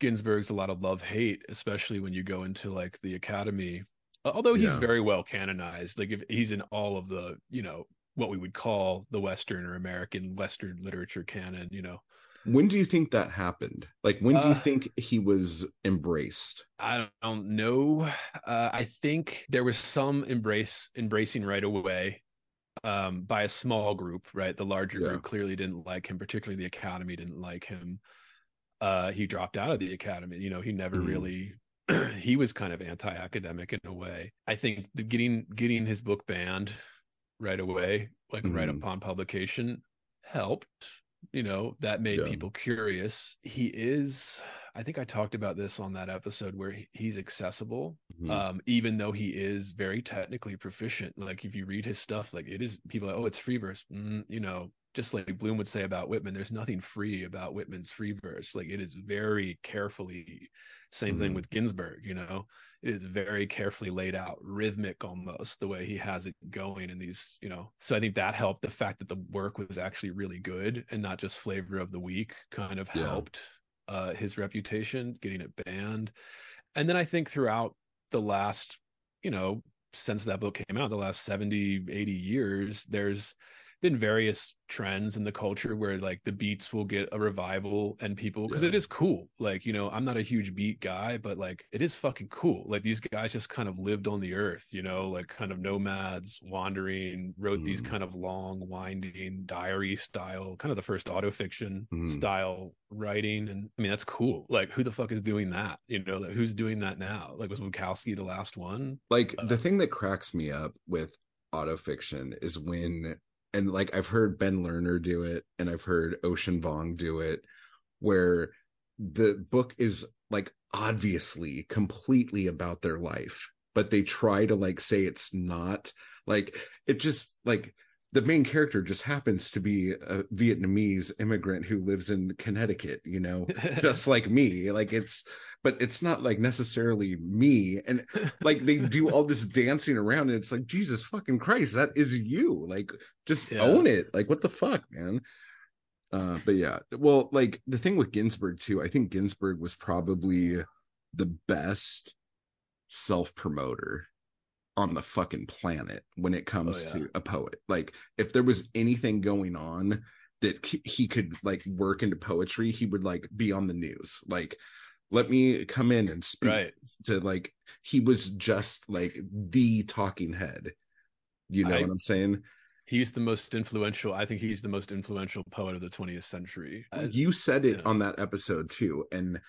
Ginsberg's a lot of love hate especially when you go into like the academy although he's yeah. very well canonized like if he's in all of the you know what we would call the western or american western literature canon you know when do you think that happened like when do you uh, think he was embraced i don't know uh, i think there was some embrace embracing right away um, by a small group right the larger yeah. group clearly didn't like him particularly the academy didn't like him uh, he dropped out of the academy you know he never mm. really he was kind of anti-academic in a way. I think the getting getting his book banned right away, like mm-hmm. right upon publication, helped. You know, that made yeah. people curious. He is I think I talked about this on that episode where he, he's accessible, mm-hmm. um, even though he is very technically proficient. Like if you read his stuff, like it is people like, oh, it's free verse. Mm, you know, just like Bloom would say about Whitman, there's nothing free about Whitman's free verse. Like it is very carefully. Same mm-hmm. thing with Ginsberg. You know, it is very carefully laid out, rhythmic almost the way he has it going in these. You know, so I think that helped. The fact that the work was actually really good and not just flavor of the week kind of yeah. helped uh, his reputation, getting it banned. And then I think throughout the last, you know, since that book came out, the last 70, 80 years, there's been various trends in the culture where like the beats will get a revival and people because yeah. it is cool. Like you know i'm not a huge beat guy but like it is fucking cool. Like these guys just kind of lived on the earth you know like kind of nomads wandering wrote mm. these kind of long winding diary style kind of the first autofiction mm. style writing. And i mean that's cool. Like who the fuck is doing that? You know like who's doing that now? Like was Bukowski the last one? Like uh, the thing that cracks me up with autofiction is when and like I've heard Ben Lerner do it and I've heard Ocean Vuong do it where the book is like obviously completely about their life but they try to like say it's not like it just like the main character just happens to be a Vietnamese immigrant who lives in Connecticut, you know, just like me. Like it's, but it's not like necessarily me. And like they do all this dancing around, and it's like, Jesus fucking Christ, that is you. Like, just yeah. own it. Like, what the fuck, man? Uh, but yeah, well, like the thing with Ginsberg too, I think Ginsberg was probably the best self promoter on the fucking planet when it comes oh, yeah. to a poet. Like if there was anything going on that he could like work into poetry, he would like be on the news. Like let me come in and speak right. to like he was just like the talking head. You know I, what I'm saying? He's the most influential. I think he's the most influential poet of the 20th century. You said it yeah. on that episode too. And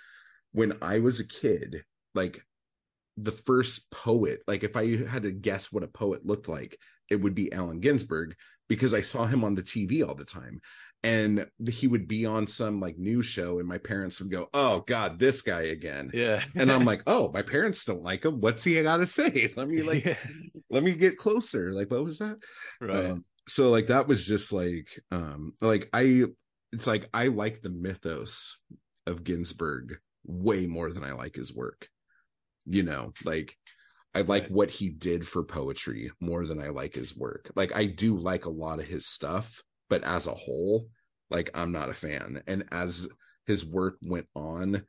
when I was a kid, like the first poet like if i had to guess what a poet looked like it would be allen ginsberg because i saw him on the tv all the time. And he would be on some like news show and my parents would go oh god this guy again. Yeah. And i'm like oh my parents don't like him. What's he got to say? Let me like yeah. let me get closer. Like what was that? Right. Um, so like that was just like um like i it's like i like the mythos of Ginsberg way more than i like his work. You know like i like right. what he did for poetry more than i like his work like i do like a lot of his stuff but as a whole like i'm not a fan and as his work went on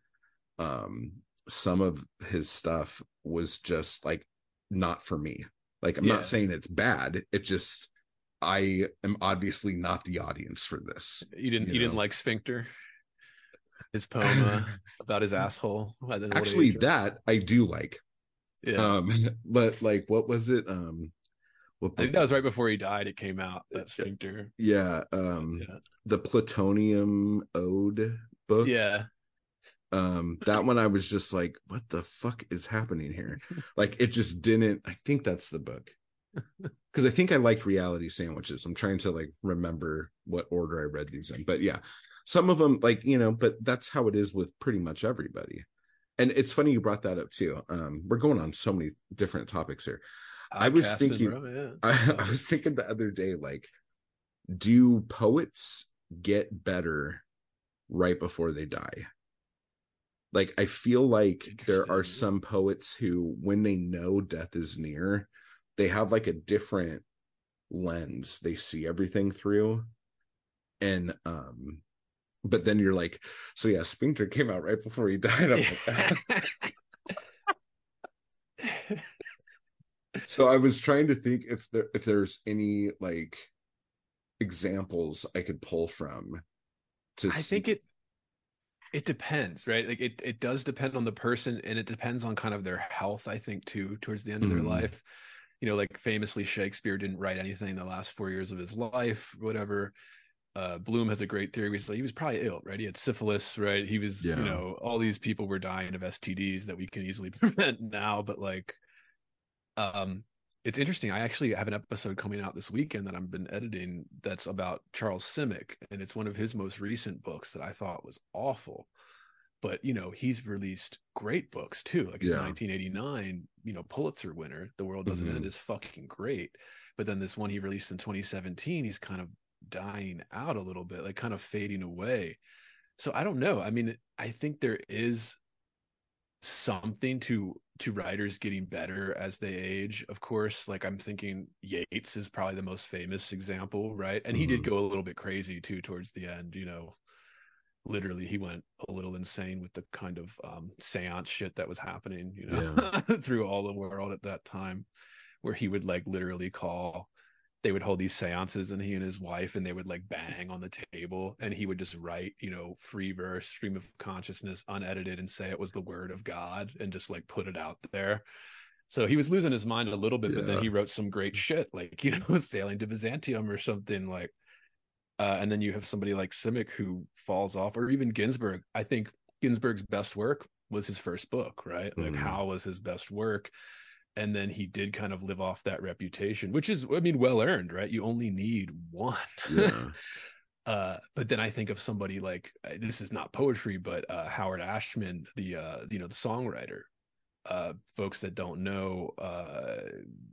um some of his stuff was just like not for me like i'm yeah. not saying it's bad it just i am obviously not the audience for this you didn't you, you know? didn't like sphincter his poem uh, about his asshole. Actually, that I do like. Yeah. Um, but like, what was it? Um, what I think that was right before he died. It came out that sphincter. Yeah. Um, yeah. the Plutonian Ode book. Yeah. Um, that one I was just like, what the fuck is happening here? like, it just didn't. I think that's the book because I think I liked reality sandwiches. I'm trying to like remember what order I read these in, but yeah, some of them like you know but that's how it is with pretty much everybody and it's funny you brought that up too. Um we're going on so many different topics here. I was thinking yeah. I, I was thinking the other day like do poets get better right before they die? Like i feel like there are some poets who when they know death is near they have like a different lens. They see everything through. And um but then you're like, so yeah, Sphincter came out right before he died. Like, so I was trying to think if there if there's any like examples I could pull from. To I see. think it it depends, right? Like it it does depend on the person, and it depends on kind of their health. I think too, towards the end mm. of their mm-hmm. life. You know, like famously, Shakespeare didn't write anything the last four years of his life, whatever uh, Bloom has a great theory. He was probably ill, right? He had syphilis, right? He was, yeah. you know, all these people were dying of STDs that we can easily prevent now. But like, um, it's interesting. I actually have an episode coming out this weekend that I've been editing that's about Charles Simic, and it's one of his most recent books that I thought was awful. But you know, he's released great books too. Like his yeah. 1989, you know, Pulitzer winner, "The World Doesn't mm-hmm. End" is fucking great. But then this one he released in 2017, he's kind of dying out a little bit, like kind of fading away. So I don't know. I mean, I think there is something to to writers getting better as they age. Of course, like I'm thinking Yeats is probably the most famous example, right? And he mm-hmm. did go a little bit crazy too towards the end, you know. Literally, he went a little insane with the kind of um, seance shit that was happening, you know, yeah. through all the world at that time, where he would like literally call they would hold these seances and he and his wife and they would like bang on the table and he would just write you know free verse stream of consciousness unedited and say it was the word of god and just like put it out there so he was losing his mind a little bit yeah. but then he wrote some great shit like you know sailing to byzantium or something like uh, and then you have somebody like simic who falls off or even ginsberg i think ginsberg's best work was his first book right like mm-hmm. how was his best work and then he did kind of live off that reputation which is i mean well earned right you only need one yeah. Uh, but then I think of somebody like uh, this is not poetry, but uh, Howard Ashman, the uh, you know the songwriter. Uh, folks that don't know, uh,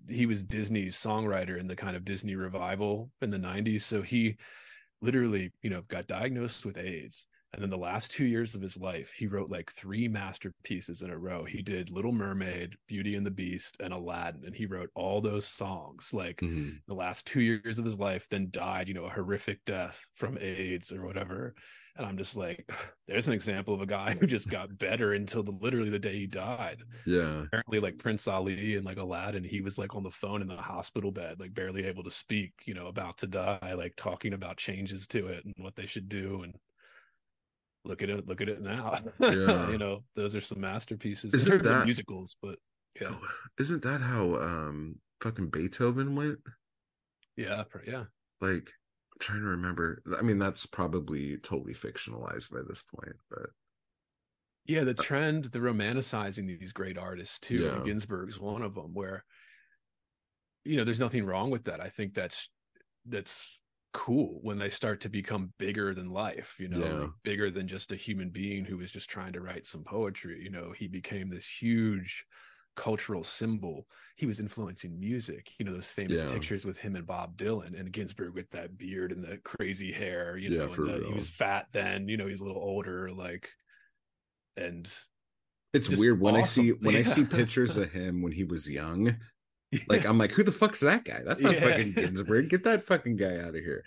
he was Disney's songwriter in the kind of Disney revival in the '90s. So he literally, you know, got diagnosed with AIDS and then the last two years of his life, he wrote like three masterpieces in a row. He did Little Mermaid, Beauty and the Beast, and Aladdin. And he wrote all those songs like mm-hmm. the last two years of his life, then died, you know, a horrific death from AIDS or whatever. And I'm just like, there's an example of a guy who just got better until the literally the day he died. Yeah. Apparently, like Prince Ali and like Aladdin, he was like on the phone in the hospital bed, like barely able to speak, you know, about to die, like talking about changes to it and what they should do. And look at it look at it now. Yeah. you know those are some masterpieces. Isn't that musicals but yeah. Oh, isn't that how um fucking beethoven went? Yeah yeah. Like i'm trying to remember. I mean that's probably totally fictionalized by this point but yeah the uh, trend the romanticizing these great artists too yeah. ginsberg's one of them where you know there's nothing wrong with that. I think that's that's cool when they start to become bigger than life you know yeah. like bigger than just a human being who was just trying to write some poetry you know he became this huge cultural symbol he was influencing music you know those famous yeah. pictures with him and bob dylan and ginsberg with that beard and the crazy hair you know yeah, the, he was fat then you know he's a little older like and it's weird when awesome. i see when i see pictures of him when he was young like I'm like, who the fuck's that guy? That's not yeah. fucking Ginsberg. Get that fucking guy out of here.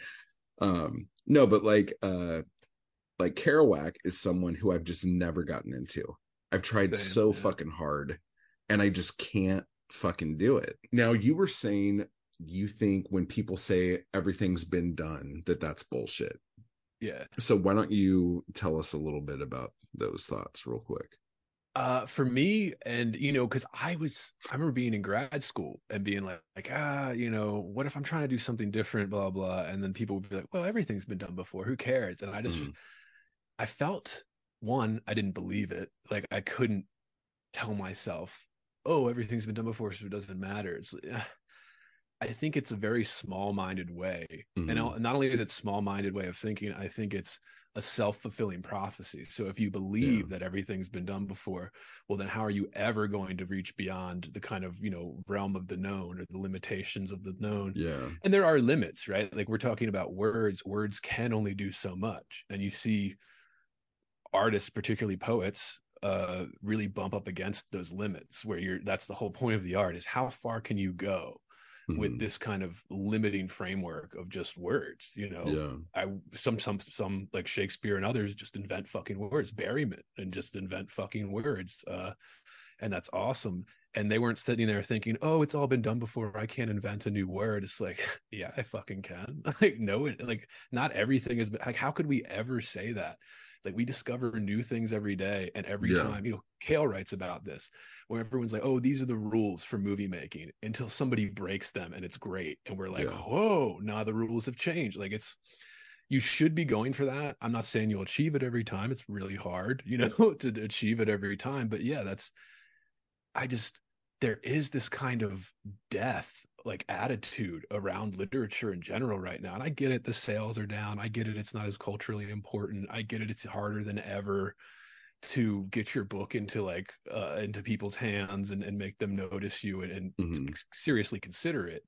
Um, no, but like uh like Kerouac is someone who I've just never gotten into. I've tried Same, so yeah. fucking hard and I just can't fucking do it. Now you were saying you think when people say everything's been done that that's bullshit. Yeah. So why don't you tell us a little bit about those thoughts real quick? Uh, for me, and you know, because I was, I remember being in grad school and being like, like, ah, you know, what if I'm trying to do something different, blah blah, and then people would be like, well, everything's been done before, who cares? And I just, mm. I felt one, I didn't believe it, like I couldn't tell myself, oh, everything's been done before, so it doesn't matter. It's, I think it's a very small-minded way, mm-hmm. and not only is it small-minded way of thinking, I think it's a self-fulfilling prophecy. So if you believe yeah. that everything's been done before, well then how are you ever going to reach beyond the kind of, you know, realm of the known or the limitations of the known? Yeah. And there are limits, right? Like we're talking about words, words can only do so much. And you see artists, particularly poets, uh really bump up against those limits where you're that's the whole point of the art is how far can you go? Mm-hmm. with this kind of limiting framework of just words you know? Yeah. I some some some like shakespeare and others just invent fucking words berryman and just invent fucking words uh and that's awesome. And they weren't sitting there thinking oh it's all been done before. I can't invent a new word. It's like yeah i fucking can. Like no it like not everything is like how could we ever say that like we discover new things every day, and every yeah. time, you know, Kael writes about this, where everyone's like, "Oh, these are the rules for movie making," until somebody breaks them, and it's great, and we're like, yeah. "Whoa, now the rules have changed." Like it's you should be going for that. I'm not saying you'll achieve it every time. It's really hard, you know, to achieve it every time. But yeah, that's I just there is this kind of death like attitude around literature in general right now. And I get it, the sales are down. I get it, it's not as culturally important. I get it, it's harder than ever to get your book into like uh into people's hands and, and make them notice you and, and mm-hmm. seriously consider it.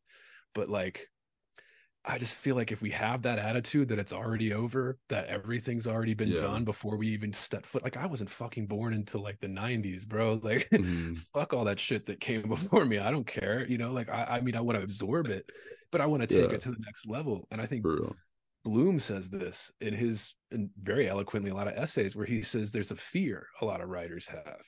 But like I just feel like if we have that attitude that it's already over, that everything's already been yeah. done before we even step foot. Like I wasn't fucking born until like the '90s, bro. Like mm-hmm. fuck all that shit that came before me. I don't care. You know, like I, I mean, I want to absorb it, but I want to take yeah. it to the next level. And I think Bloom says this in his, and very eloquently, a lot of essays where he says there's a fear a lot of writers have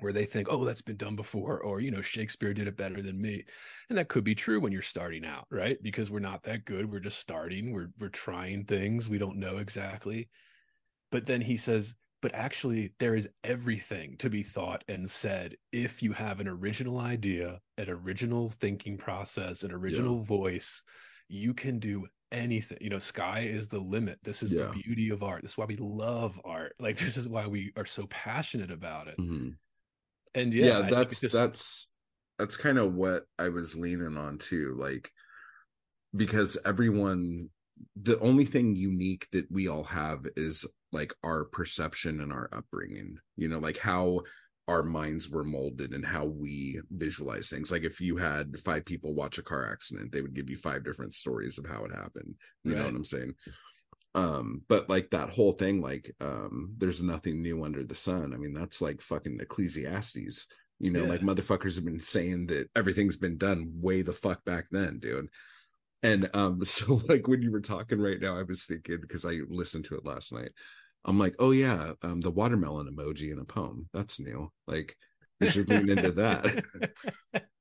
where they think, oh, that's been done before, or, you know, Shakespeare did it better than me. And that could be true when you're starting out, right? Because we're not that good. We're just starting. We're, we're trying things. We don't know exactly. But then he says, but actually, there is everything to be thought and said if you have an original idea, an original thinking process, an original yeah. voice, you can do anything. You know, sky is the limit. This is yeah. the beauty of art. This is why we love art. Like, this is why we are so passionate about it. Mm-hmm and yeah, yeah that's just... that's that's kind of what I was leaning on too, like because everyone the only thing unique that we all have is like our perception and our upbringing you know like how our minds were molded and how we visualize things like if you had five people watch a car accident they would give you five different stories of how it happened you right. know what i'm saying um but like that whole thing like um there's nothing new under the sun. I mean that's like fucking ecclesiastes. You know yeah. like motherfuckers have been saying that everything's been done way the fuck back then dude. And um so like when you were talking right now i was thinking because i listened to it last night i'm like oh yeah um the watermelon emoji in a poem. That's new. Like we should lean into that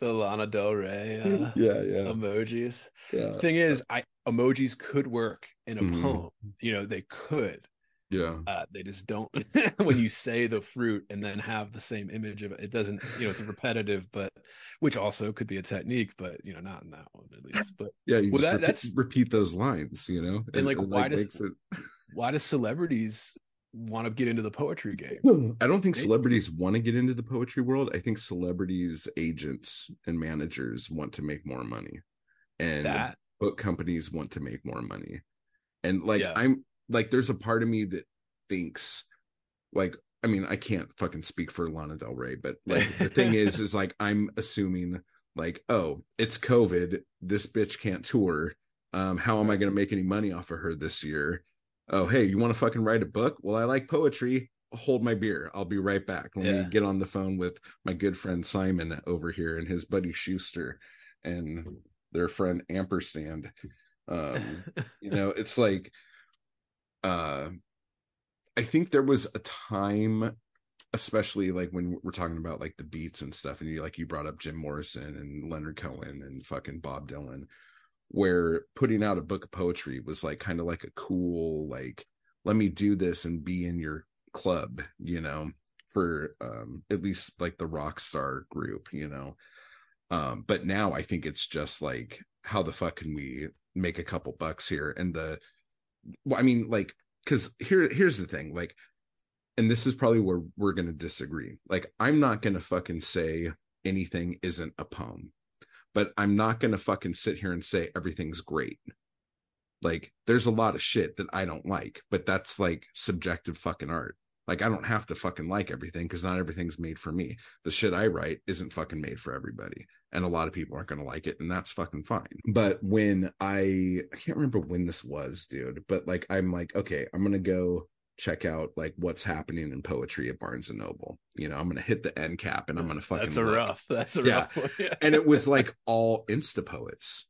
the lana del rey uh, yeah yeah emojis yeah. the thing is i emojis could work in a mm-hmm. poem you know they could yeah. Uh, they just don't when you say the fruit and then have the same image of it. It doesn't, you know, it's repetitive, but which also could be a technique, but you know, not in that one at least. But yeah, you well, that, repeat, that's repeat those lines, you know, and, and like why like does it... why does celebrities want to get into the poetry game? I don't think celebrities want to get into the poetry world. I think celebrities, agents, and managers want to make more money, and that... book companies want to make more money. And like yeah. I'm like there's a part of me that thinks like I mean, I can't fucking speak for Lana Del Rey, but like the thing is, is like I'm assuming like, oh, it's COVID. This bitch can't tour. Um, how am I gonna make any money off of her this year? Oh, hey, you want to fucking write a book? Well, I like poetry. Hold my beer. I'll be right back. Let yeah. me get on the phone with my good friend Simon over here and his buddy Schuster and their friend Ampersand. Um, you know, it's like uh I think there was a time especially like when we're talking about like the beats and stuff and you like you brought up Jim Morrison and Leonard Cohen and fucking Bob Dylan where putting out a book of poetry was like kind of like a cool like let me do this and be in your club you know for um at least like the rock star group you know? Um but now i think it's just like how the fuck can we make a couple bucks here? And the well, I mean, like, because here, here's the thing, like, and this is probably where we're gonna disagree. Like, I'm not gonna fucking say anything isn't a poem, but I'm not gonna fucking sit here and say everything's great. Like, there's a lot of shit that I don't like, but that's like subjective fucking art. Like I don't have to fucking like everything because not everything's made for me. The shit I write isn't fucking made for everybody. And a lot of people aren't gonna like it, and that's fucking fine. But when I I can't remember when this was, dude, but like I'm like, okay, I'm gonna go check out like what's happening in poetry at Barnes and Noble. You know, I'm gonna hit the end cap and I'm gonna fucking That's a look. rough. That's a yeah. rough one. Yeah. and it was like all insta poets.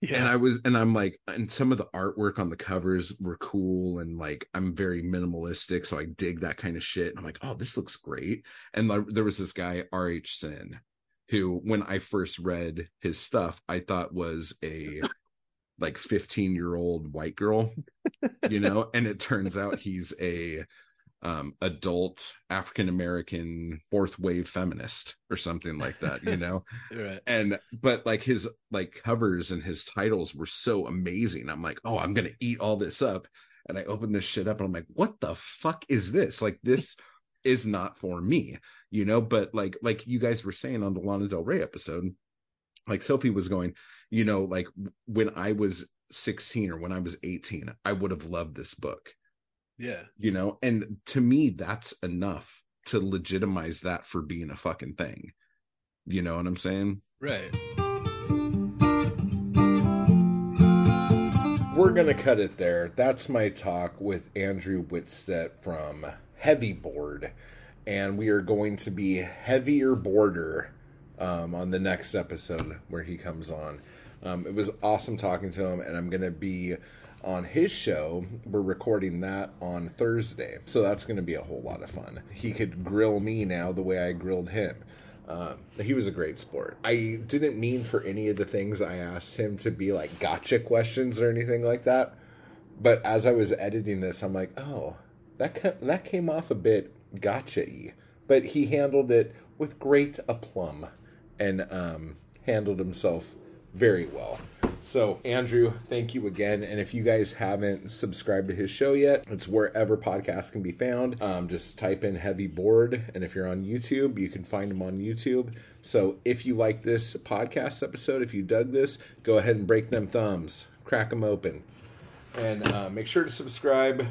Yeah. And I was, and I'm like, and some of the artwork on the covers were cool, and like I'm very minimalistic, so I dig that kind of shit. And I'm like, oh, this looks great. And there was this guy, R.H. Sin, who, when I first read his stuff, I thought was a like 15 year old white girl, you know, and it turns out he's a um, adult African American fourth wave feminist or something like that, you know? right. And but like his like covers and his titles were so amazing. I'm like, oh, I'm gonna eat all this up. And I open this shit up and I'm like, what the fuck is this? Like this is not for me, you know. But like like you guys were saying on the Lana Del Rey episode, like Sophie was going, you know, like when I was 16 or when I was 18, I would have loved this book yeah. You know, and to me, that's enough to legitimize that for being a fucking thing. You know what I'm saying? Right. We're going to cut it there. That's my talk with Andrew Wittstadt from Heavy Bored. And we are going to be heavier border um, on the next episode where he comes on. Um, it was awesome talking to him, and I'm going to be on his show. We're recording that on Thursday. So that's going to be a whole lot of fun. He could grill me now the way I grilled him. Um, he was a great sport. I didn't mean for any of the things I asked him to be like gotcha questions or anything like that. But as I was editing this, I'm like, oh, that that came off a bit gotcha-y. But he handled it with great aplomb and um, handled himself very well. So, Andrew, thank you again. And if you guys haven't subscribed to his show yet, it's wherever podcasts can be found. Um, just type in Heavy Bored. And if you're on YouTube, you can find him on YouTube. So, if you like this podcast episode, if you dug this, go ahead and break them thumbs, crack them open. And uh, make sure to subscribe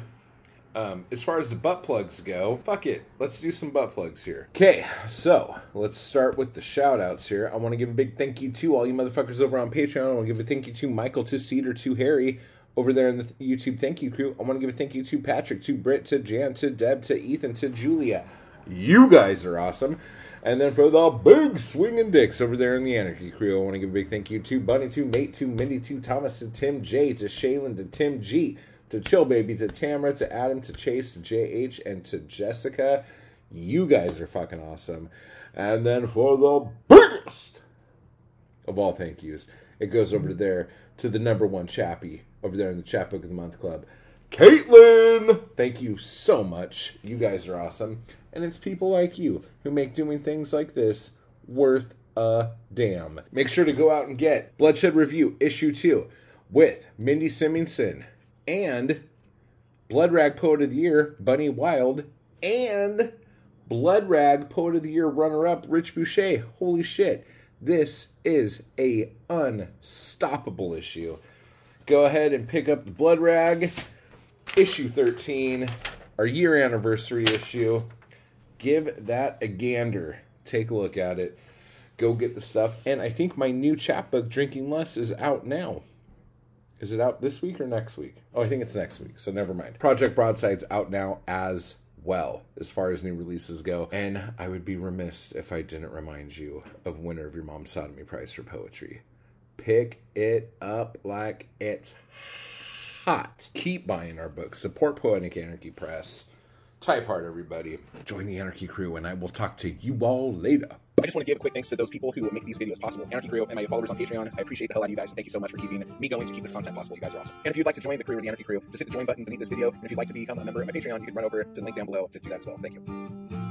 um, as far as the butt plugs go, fuck it. Let's do some butt plugs here. Okay, so let's start with the shout outs here. I want to give a big thank you to all you motherfuckers over on Patreon. I want to give a thank you to Michael, to Cedar, to Harry over there in the YouTube thank you crew. I want to give a thank you to Patrick, to Britt, to Jan, to Deb, to Ethan, to Julia. You guys are awesome. And then for the big swinging dicks over there in the Anarchy crew, I want to give a big thank you to Bunny, to Nate, to Mindy, to Thomas, to Tim J, to Shaylin, to Tim G, to Chill Baby, to Tamara, to Adam, to Chase, to JH, and to Jessica. You guys are fucking awesome. And then for the biggest of all thank yous, it goes over there to the number one chappie over there in the Chapbook of the Month Club. Caitlin! Thank you so much. You guys are awesome. And it's people like you who make doing things like this worth a damn. Make sure to go out and get Bloodshed Review Issue 2 with Mindy Simonson, and Blood Rag Poet of the Year, Bunny Wild, and Blood Rag Poet of the Year runner up, Rich Boucher. Holy shit. This is a unstoppable issue. Go ahead and pick up the Blood Rag, issue 13, our year anniversary issue. Give that a gander. Take a look at it. Go get the stuff. And I think my new chapbook, Drinking Less, is out now. Is it out this week or next week? Oh, I think it's next week, so never mind. Project Broadside's out now as well as far as new releases go. And I would be remiss if I didn't remind you of Winner of Your Mom's Sodomy Prize for Poetry. Pick it up like it's hot. Keep buying our books. Support Poetic Anarchy Press. Type hard, everybody. Join the Anarchy crew, and I will talk to you all later. I just want to give a quick thanks to those people who make these videos possible. Anarchy Crew and my followers on Patreon. I appreciate the hell out of you guys. Thank you so much for keeping me going to keep this content possible. You guys are awesome. And if you'd like to join the crew or the Anarchy Crew, just hit the join button beneath this video. And if you'd like to become a member of my Patreon, you can run over to the link down below to do that as well. Thank you.